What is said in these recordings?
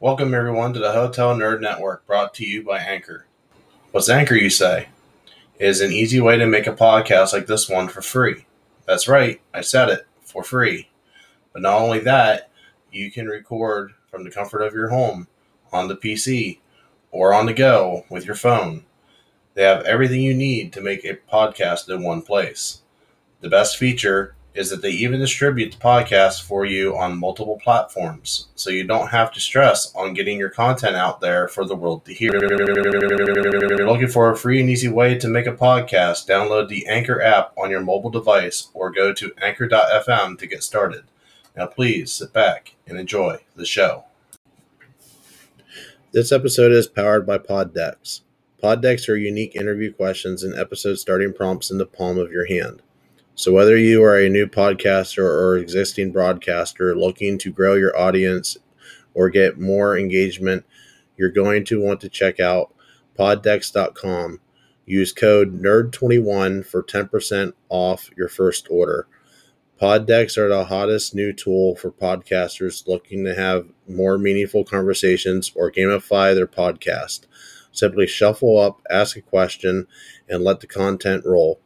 Welcome, everyone, to the Hotel Nerd Network brought to you by Anchor. What's Anchor, you say? It is an easy way to make a podcast like this one for free. That's right, I said it for free. But not only that, you can record from the comfort of your home, on the PC, or on the go with your phone. They have everything you need to make a podcast in one place. The best feature is that they even distribute the podcast for you on multiple platforms, so you don't have to stress on getting your content out there for the world to hear. If you're looking for a free and easy way to make a podcast, download the Anchor app on your mobile device or go to anchor.fm to get started. Now, please sit back and enjoy the show. This episode is powered by Poddex. Poddex are unique interview questions and episode starting prompts in the palm of your hand. So, whether you are a new podcaster or existing broadcaster looking to grow your audience or get more engagement, you're going to want to check out poddex.com. Use code NERD21 for 10% off your first order. Poddex are the hottest new tool for podcasters looking to have more meaningful conversations or gamify their podcast. Simply shuffle up, ask a question, and let the content roll.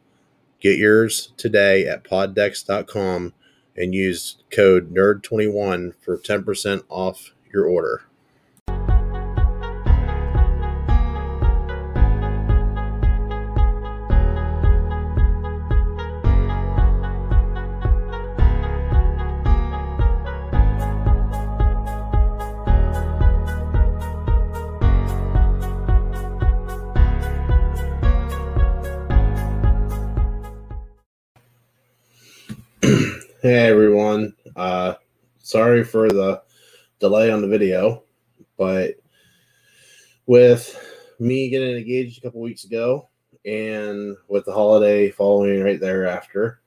Get yours today at poddex.com and use code NERD21 for 10% off your order. Hey everyone. Uh sorry for the delay on the video, but with me getting engaged a couple weeks ago and with the holiday following right thereafter,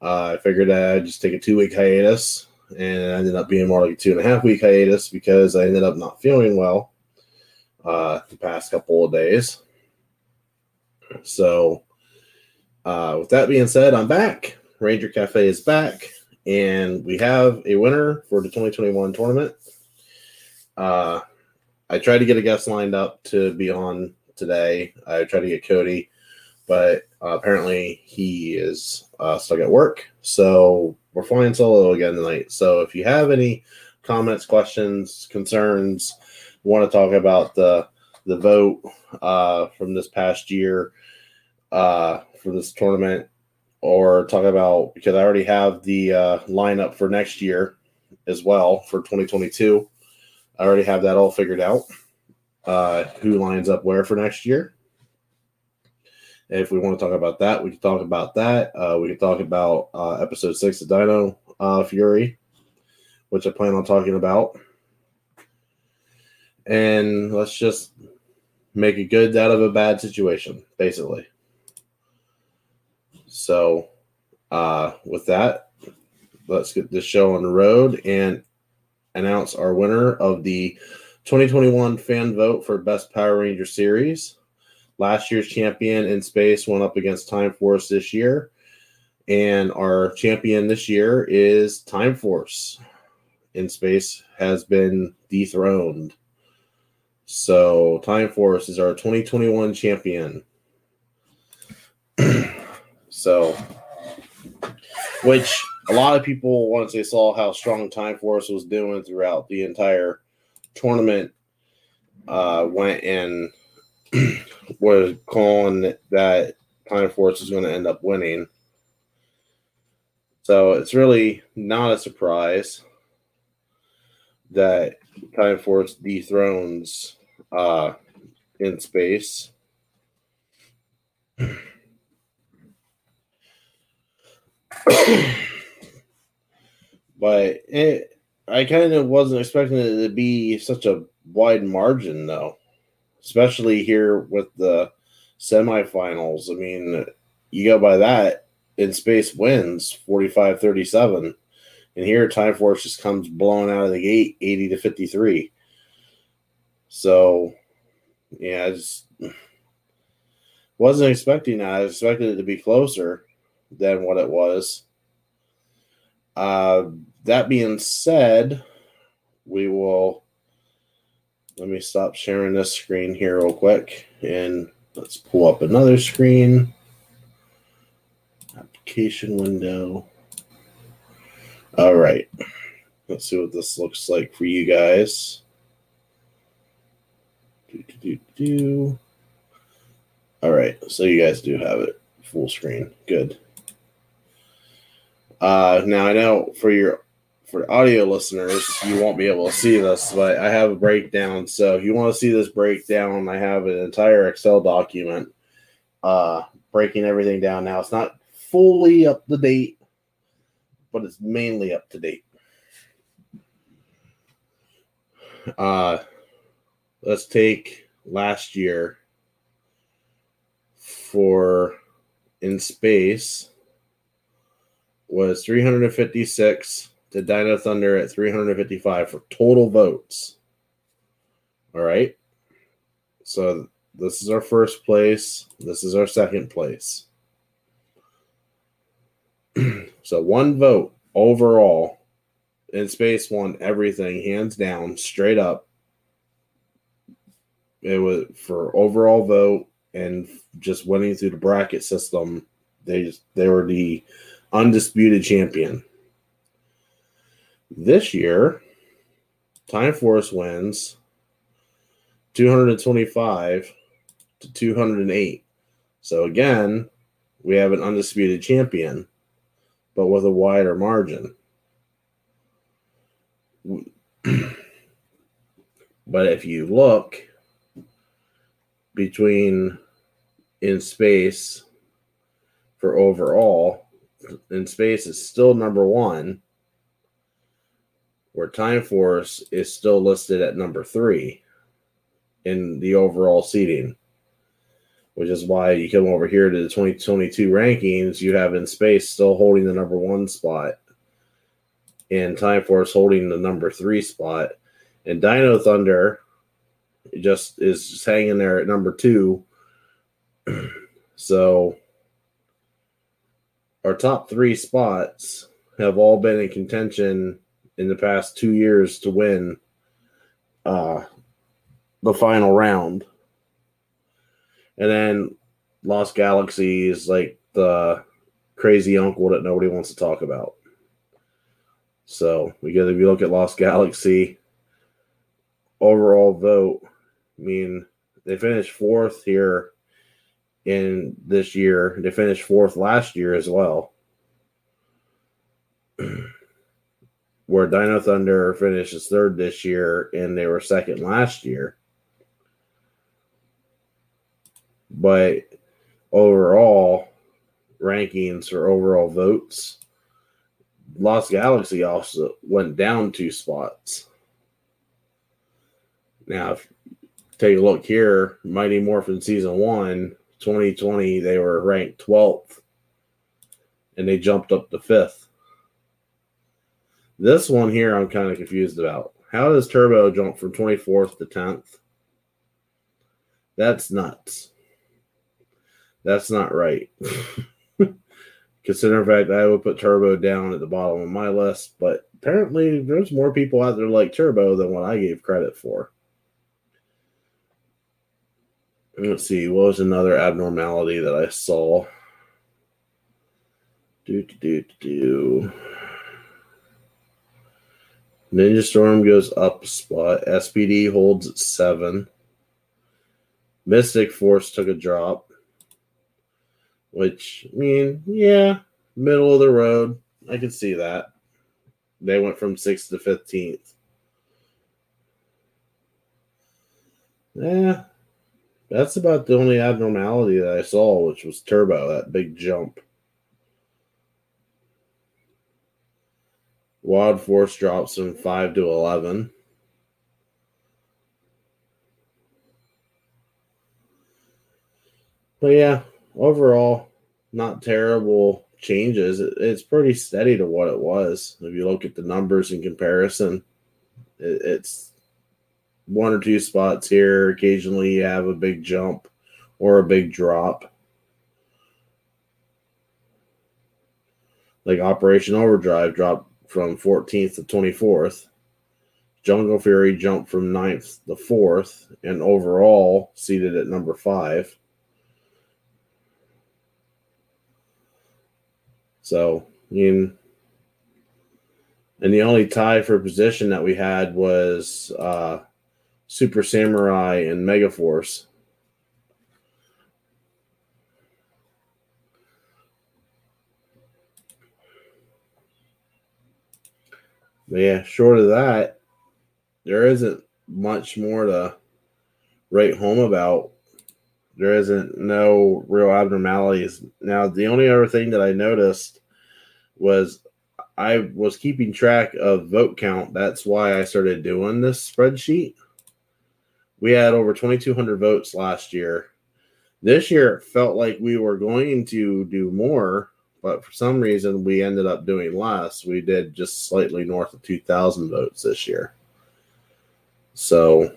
uh, I figured I'd just take a two week hiatus and it ended up being more like a two and a half week hiatus because I ended up not feeling well uh, the past couple of days. So, uh, with that being said, I'm back Ranger Cafe is back, and we have a winner for the 2021 tournament. Uh, I tried to get a guest lined up to be on today. I tried to get Cody, but uh, apparently he is uh, stuck at work. So we're flying solo again tonight. So if you have any comments, questions, concerns, want to talk about the the vote uh, from this past year uh, for this tournament, or talk about because I already have the uh, lineup for next year as well for 2022. I already have that all figured out. Uh, who lines up where for next year? if we want to talk about that, we can talk about that. Uh, we can talk about uh, episode six of Dino uh, Fury, which I plan on talking about. And let's just make a good out of a bad situation, basically. So, uh, with that, let's get this show on the road and announce our winner of the 2021 fan vote for Best Power Ranger Series. Last year's champion in space went up against Time Force this year. And our champion this year is Time Force in space has been dethroned. So Time Force is our 2021 champion. So, which a lot of people, once they saw how strong Time Force was doing throughout the entire tournament, uh, went and was calling that Time Force was going to end up winning. So it's really not a surprise that Time Force dethrones uh, in space. but it, I kind of wasn't expecting it to be such a wide margin, though, especially here with the semifinals. I mean, you go by that, in space wins 45 37. And here, Time Force just comes blowing out of the gate 80 to 53. So, yeah, I just wasn't expecting that. I expected it to be closer than what it was. Uh, that being said, we will let me stop sharing this screen here real quick and let's pull up another screen. Application window. All right. Let's see what this looks like for you guys. Do, do, do, do. All right. So you guys do have it full screen. Good. Uh, now I know for your for audio listeners, you won't be able to see this, but I have a breakdown. So if you want to see this breakdown, I have an entire Excel document uh, breaking everything down. Now it's not fully up to date, but it's mainly up to date. Uh, let's take last year for in space was 356 to Dino Thunder at 355 for total votes. All right. So this is our first place. This is our second place. so one vote overall in space won everything hands down, straight up. It was for overall vote and just winning through the bracket system. They just, they were the undisputed champion. This year, Time Force wins 225 to 208. So again, we have an undisputed champion, but with a wider margin. but if you look between in space for overall, in space is still number one where Time Force is still listed at number three in the overall seating, which is why you come over here to the 2022 rankings. You have in space still holding the number one spot, and Time Force holding the number three spot, and Dino Thunder just is just hanging there at number two. so our top three spots have all been in contention in the past two years to win uh, the final round. And then Lost Galaxy is like the crazy uncle that nobody wants to talk about. So, because if you look at Lost Galaxy, overall vote, I mean, they finished fourth here in this year. They finished fourth last year as well. where Dino Thunder finishes third this year and they were second last year. But overall rankings or overall votes, Lost Galaxy also went down two spots. Now, if take a look here, Mighty Morphin Season 1, 2020, they were ranked 12th and they jumped up to 5th. This one here, I'm kind of confused about. How does Turbo jump from 24th to 10th? That's nuts. That's not right. Considering fact I would put Turbo down at the bottom of my list, but apparently there's more people out there like Turbo than what I gave credit for. Let's see, what was another abnormality that I saw? Do do do do. Ninja Storm goes up spot. SPD holds at seven. Mystic Force took a drop, which I mean, yeah, middle of the road. I can see that. They went from sixth to fifteenth. Yeah, that's about the only abnormality that I saw, which was Turbo, that big jump. Wild Force drops from 5 to 11. But yeah, overall, not terrible changes. It's pretty steady to what it was. If you look at the numbers in comparison, it's one or two spots here. Occasionally, you have a big jump or a big drop. Like Operation Overdrive dropped from 14th to 24th. Jungle Fury jumped from 9th to fourth, and overall seated at number five. So, I mean, and the only tie for position that we had was uh, Super Samurai and Megaforce. But yeah, short of that, there isn't much more to write home about. There isn't no real abnormalities. Now, the only other thing that I noticed was I was keeping track of vote count. That's why I started doing this spreadsheet. We had over 2,200 votes last year. This year, it felt like we were going to do more, but for some reason, we ended up doing less. We did just slightly north of 2,000 votes this year. So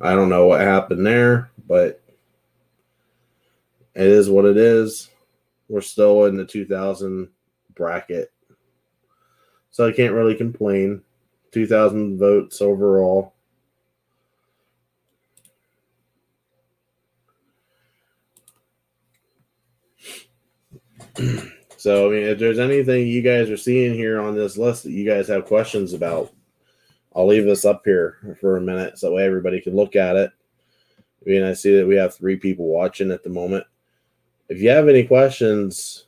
I don't know what happened there, but it is what it is. We're still in the 2000 bracket. So I can't really complain. 2,000 votes overall. so, I mean, if there's anything you guys are seeing here on this list that you guys have questions about, I'll leave this up here for a minute so way everybody can look at it. I mean, I see that we have three people watching at the moment. If you have any questions,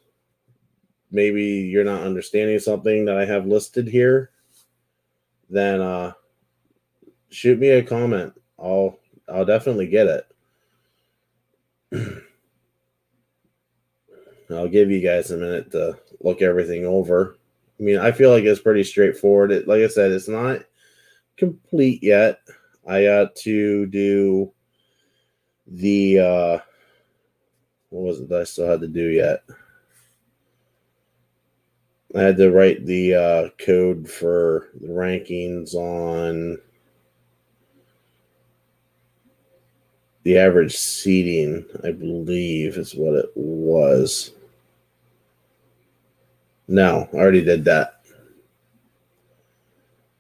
maybe you're not understanding something that I have listed here, then uh, shoot me a comment. I'll I'll definitely get it. I'll give you guys a minute to look everything over. I mean, I feel like it's pretty straightforward. It, like I said, it's not complete yet. I got to do the uh what was it that I still had to do yet? I had to write the uh, code for the rankings on the average seating, I believe is what it was. No, I already did that.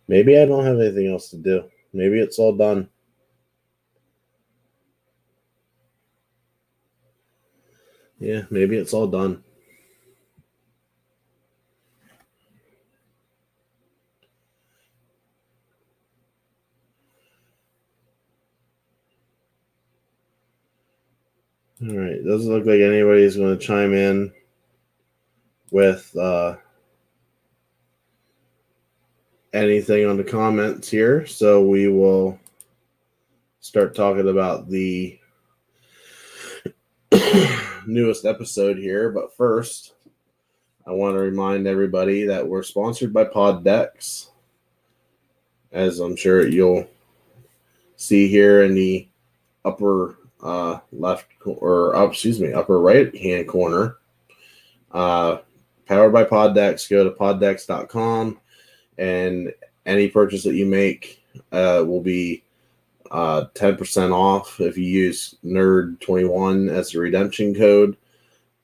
Maybe I don't have anything else to do. Maybe it's all done. Yeah, maybe it's all done. All right, doesn't look like anybody's going to chime in with uh, anything on the comments here, so we will start talking about the newest episode here. But first, I want to remind everybody that we're sponsored by Poddex, as I'm sure you'll see here in the upper uh, left or uh, excuse me, upper right hand corner. Uh, powered by Poddex. Go to poddex.com and any purchase that you make uh, will be uh, 10% off if you use nerd21 as the redemption code.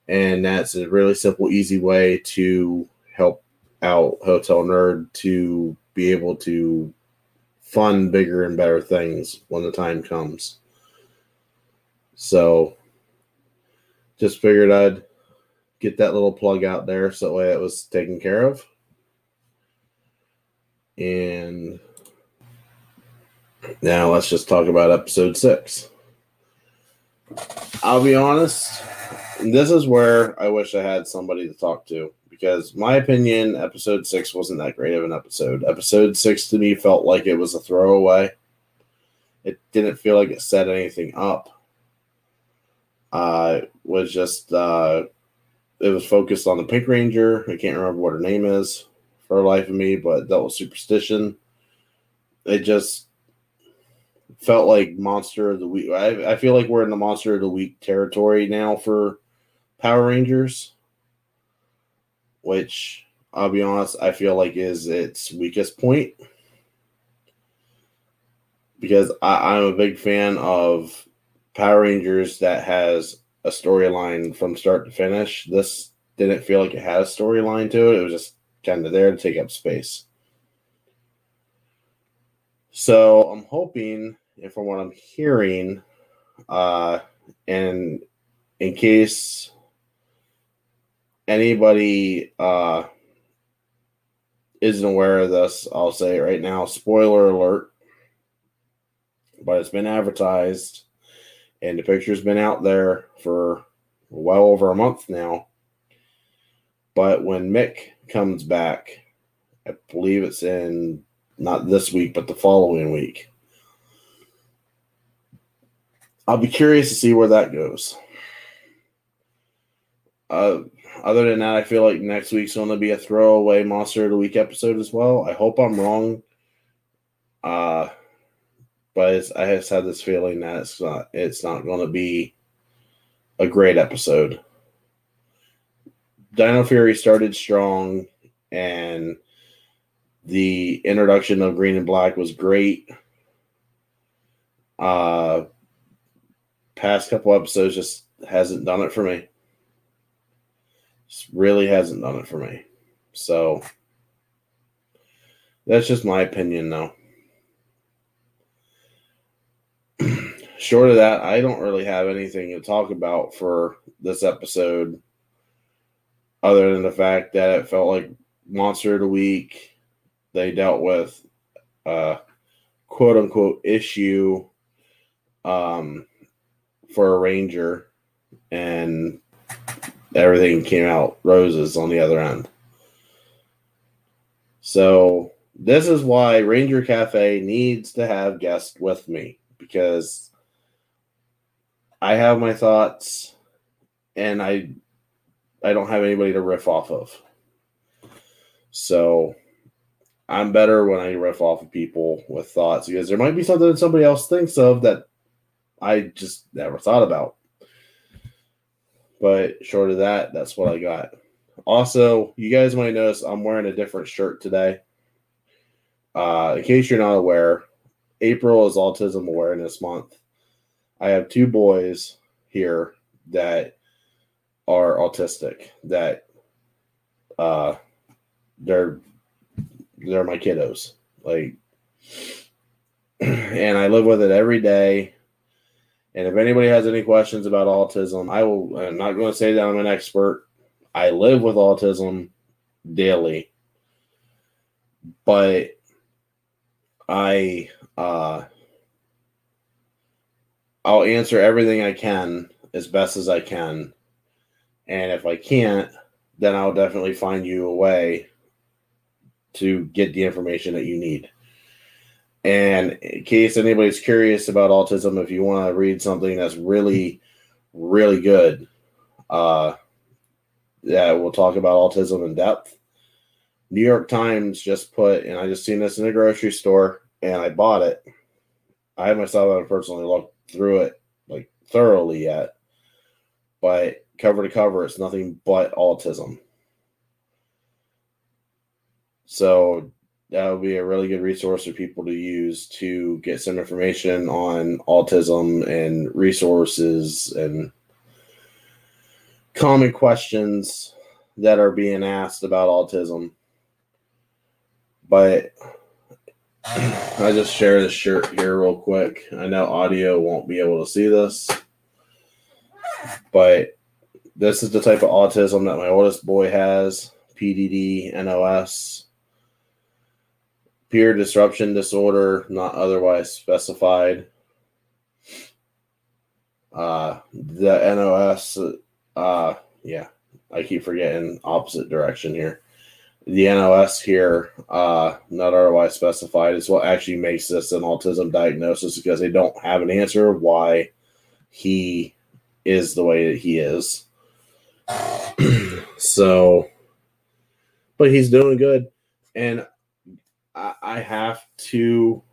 And that's a really simple, easy way to help out Hotel Nerd to be able to fund bigger and better things when the time comes. So just figured I'd get that little plug out there so that way it was taken care of. And now let's just talk about episode six. I'll be honest, this is where I wish I had somebody to talk to because my opinion, episode six wasn't that great of an episode. Episode six to me felt like it was a throwaway. It didn't feel like it set anything up uh, was just uh, it was focused on the Pink Ranger. I can't remember what her name is for the life of me, but that was superstition. It just felt like Monster of the Week. I, I feel like we're in the Monster of the Week territory now for Power Rangers, which I'll be honest, I feel like is its weakest point because I, I'm a big fan of Power Rangers that has a storyline from start to finish. This didn't feel like it had a storyline to it. It was just kind of there to take up space. So I'm hoping, and from what I'm hearing, uh, and in case anybody uh, isn't aware of this, I'll say it right now. Spoiler alert. But it's been advertised, and the picture's been out there for well over a month now. But when Mick comes back, I believe it's in not this week, but the following week. I'll be curious to see where that goes. Uh, other than that, I feel like next week's going to be a throwaway Monster of the Week episode as well. I hope I'm wrong. Uh, but I just had this feeling that it's not it's not going to be a great episode. Dino Fury started strong, and the introduction of Green and Black was great. Uh, past couple episodes just hasn't done it for me. Just really hasn't done it for me. So that's just my opinion, though. Short of that, I don't really have anything to talk about for this episode other than the fact that it felt like Monster of the Week. They dealt with a quote unquote issue um, for a Ranger, and everything came out roses on the other end. So this is why Ranger Cafe needs to have guests with me because I have my thoughts and I I don't have anybody to riff off of. So I'm better when I riff off of people with thoughts because there might be something that somebody else thinks of that I just never thought about. But short of that, that's what I got. Also, you guys might notice I'm wearing a different shirt today. Uh, in case you're not aware, April is Autism Awareness Month. I have two boys here that are autistic. That uh, they're they're my kiddos. Like, and I live with it every day. And if anybody has any questions about autism, I will. I'm not going to say that I'm an expert. I live with autism daily, but I uh, I'll answer everything I can as best as I can, and if I can't, then I'll definitely find you a way to get the information that you need. And in case anybody's curious about autism, if you want to read something that's really, really good, uh, yeah, we'll talk about autism in depth. New York Times just put, and I just seen this in a grocery store, and I bought it. I myself haven't personally looked through it like thoroughly yet, but cover to cover, it's nothing but autism. So that would be a really good resource for people to use to get some information on autism and resources and common questions that are being asked about autism. But I just share this shirt here real quick. I know audio won't be able to see this, but this is the type of autism that my oldest boy has PDD, NOS peer disruption disorder, not otherwise specified. Uh, the NOS, uh, yeah, I keep forgetting opposite direction here. The NOS here, uh, not otherwise specified, is what actually makes this an autism diagnosis because they don't have an answer why he is the way that he is. so, but he's doing good. And I, have to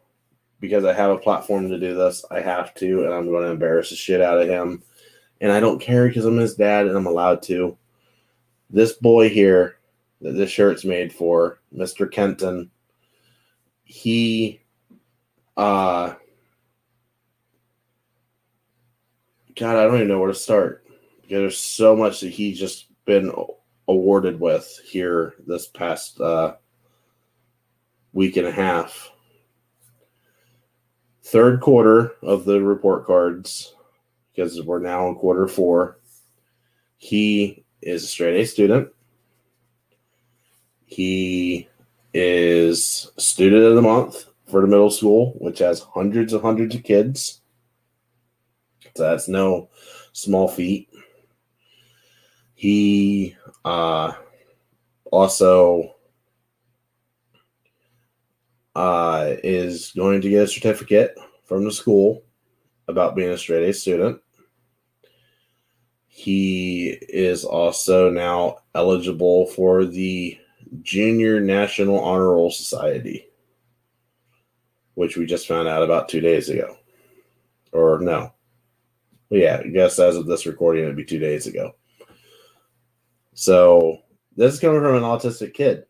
because I have a platform to do this. I have to, and I'm going to embarrass the shit out of him. And I don't care because I'm his dad and I'm allowed to. This boy here that this shirt's made for, Mr. Kenton, he uh God, I don't even know where to start. Because there's so much that he's just been awarded with here this past uh week and a half. third quarter of the report cards, because we're now in quarter four, he is a straight A student. He is student of the month for the middle school, which has hundreds and hundreds of kids. So that's no small feat. He uh, also uh, is going to get a certificate from the school about being a straight A student. He is also now eligible for the Junior National Honor Roll Society, which we just found out about two days ago. Or no. Yeah, I guess as of this recording, it'd be two days ago. So this is coming from an autistic kid.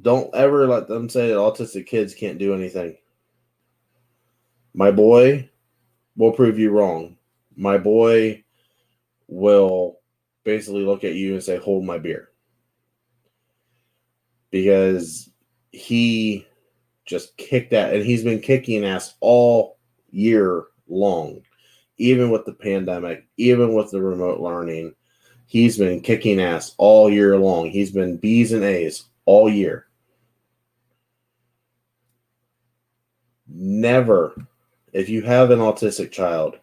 Don't ever let them say that autistic kids can't do anything. My boy will prove you wrong. My boy will basically look at you and say, Hold my beer. Because he just kicked that, and he's been kicking ass all year long, even with the pandemic, even with the remote learning. He's been kicking ass all year long. He's been B's and A's all year. Never, if you have an autistic child,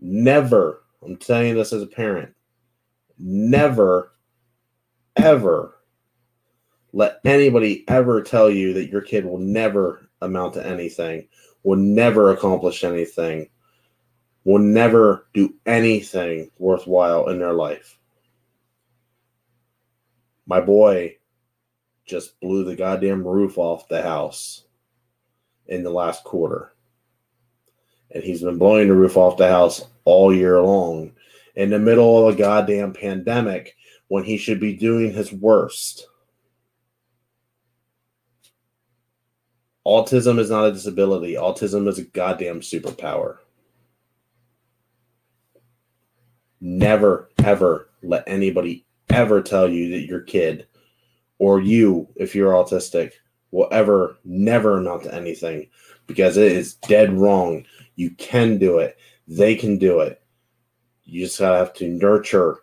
never, I'm telling you this as a parent, never, ever let anybody ever tell you that your kid will never amount to anything, will never accomplish anything, will never do anything worthwhile in their life. My boy just blew the goddamn roof off the house in the last quarter. And he's been blowing the roof off the house all year long in the middle of a goddamn pandemic when he should be doing his worst. Autism is not a disability, autism is a goddamn superpower. Never, ever let anybody ever tell you that your kid or you, if you're autistic, will ever never amount to anything because it is dead wrong. You can do it. They can do it. You just gotta have to nurture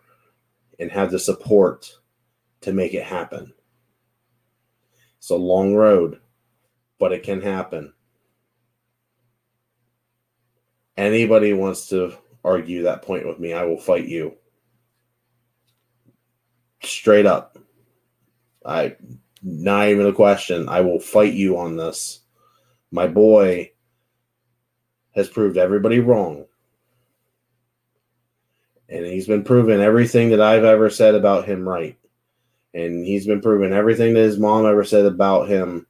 and have the support to make it happen. It's a long road, but it can happen. Anybody wants to argue that point with me, I will fight you. Straight up. I not even a question. I will fight you on this. My boy has proved everybody wrong. And he's been proving everything that I've ever said about him right. And he's been proving everything that his mom ever said about him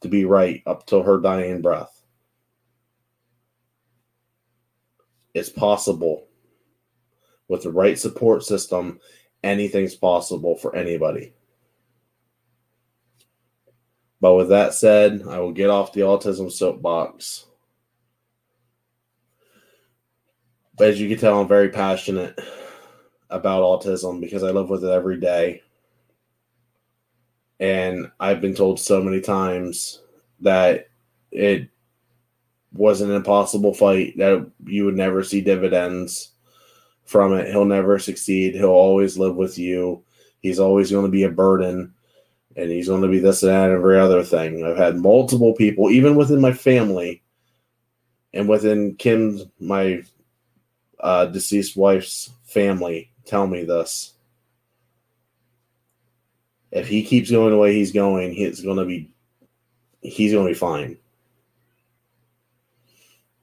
to be right up till her dying breath. It's possible. With the right support system, anything's possible for anybody. But with that said, I will get off the autism soapbox. But as you can tell, I'm very passionate about autism because I live with it every day. And I've been told so many times that it was an impossible fight, that you would never see dividends from it. He'll never succeed. He'll always live with you. He's always going to be a burden and he's going to be this and that and every other thing. I've had multiple people, even within my family, and within Kim's my uh, deceased wife's family, tell me this. If he keeps going the way he's going, he's going to be he's going to be fine.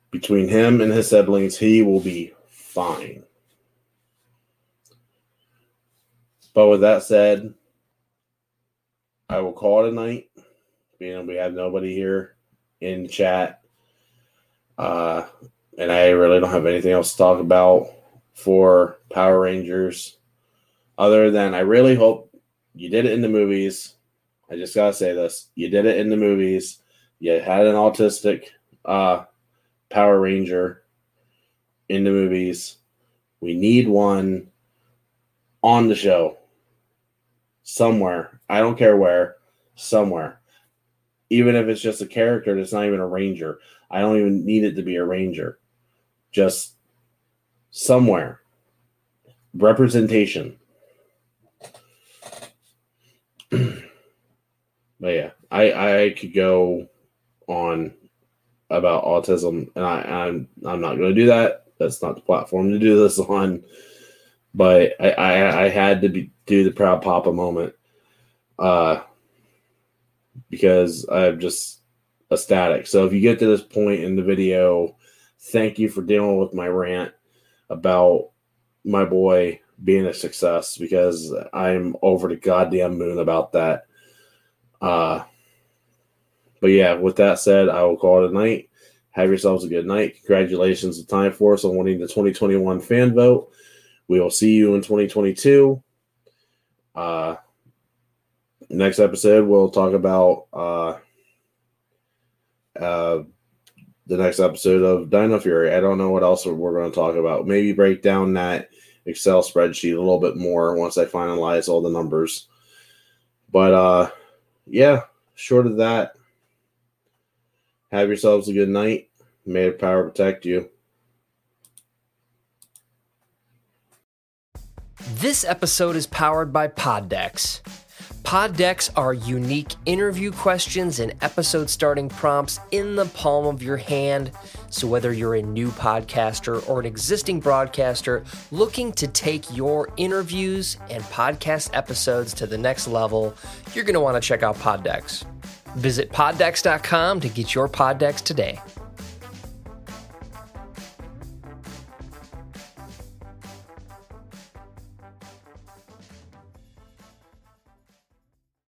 Between him and his siblings, he will be fine. But with that said, I will call it a night. Being we have nobody here in chat. Uh, and I really don't have anything else to talk about for Power Rangers other than I really hope you did it in the movies. I just gotta say this. You did it in the movies. You had an autistic uh, Power Ranger in the movies. We need one on the show somewhere. I don't care where, somewhere. even if it's just a character that's not even a ranger. I don't even need it to be a ranger. Just somewhere. Representation. but yeah, I I could go on about autism, and I, I'm I'm not going to do that. That's not the platform to do this on. But I I, I had to be do the proud papa moment, uh, because I'm just ecstatic. So if you get to this point in the video, thank you for dealing with my rant about my boy being a success because I'm over the goddamn moon about that. Uh, but yeah, with that said, I will call it a night. Have yourselves a good night. Congratulations to Time Force on winning the 2021 fan vote. We will see you in 2022. Uh, next episode, we'll talk about uh, uh, the next episode of Dino Fury. I don't know what else we're going to talk about. Maybe break down that Excel spreadsheet a little bit more once I finalize all the numbers. But uh, yeah, short of that, have yourselves a good night. May the power protect you. This episode is powered by Poddex. Poddex are unique interview questions and episode starting prompts in the palm of your hand. So, whether you're a new podcaster or an existing broadcaster looking to take your interviews and podcast episodes to the next level, you're going to want to check out Poddex. Visit poddex.com to get your Poddex today.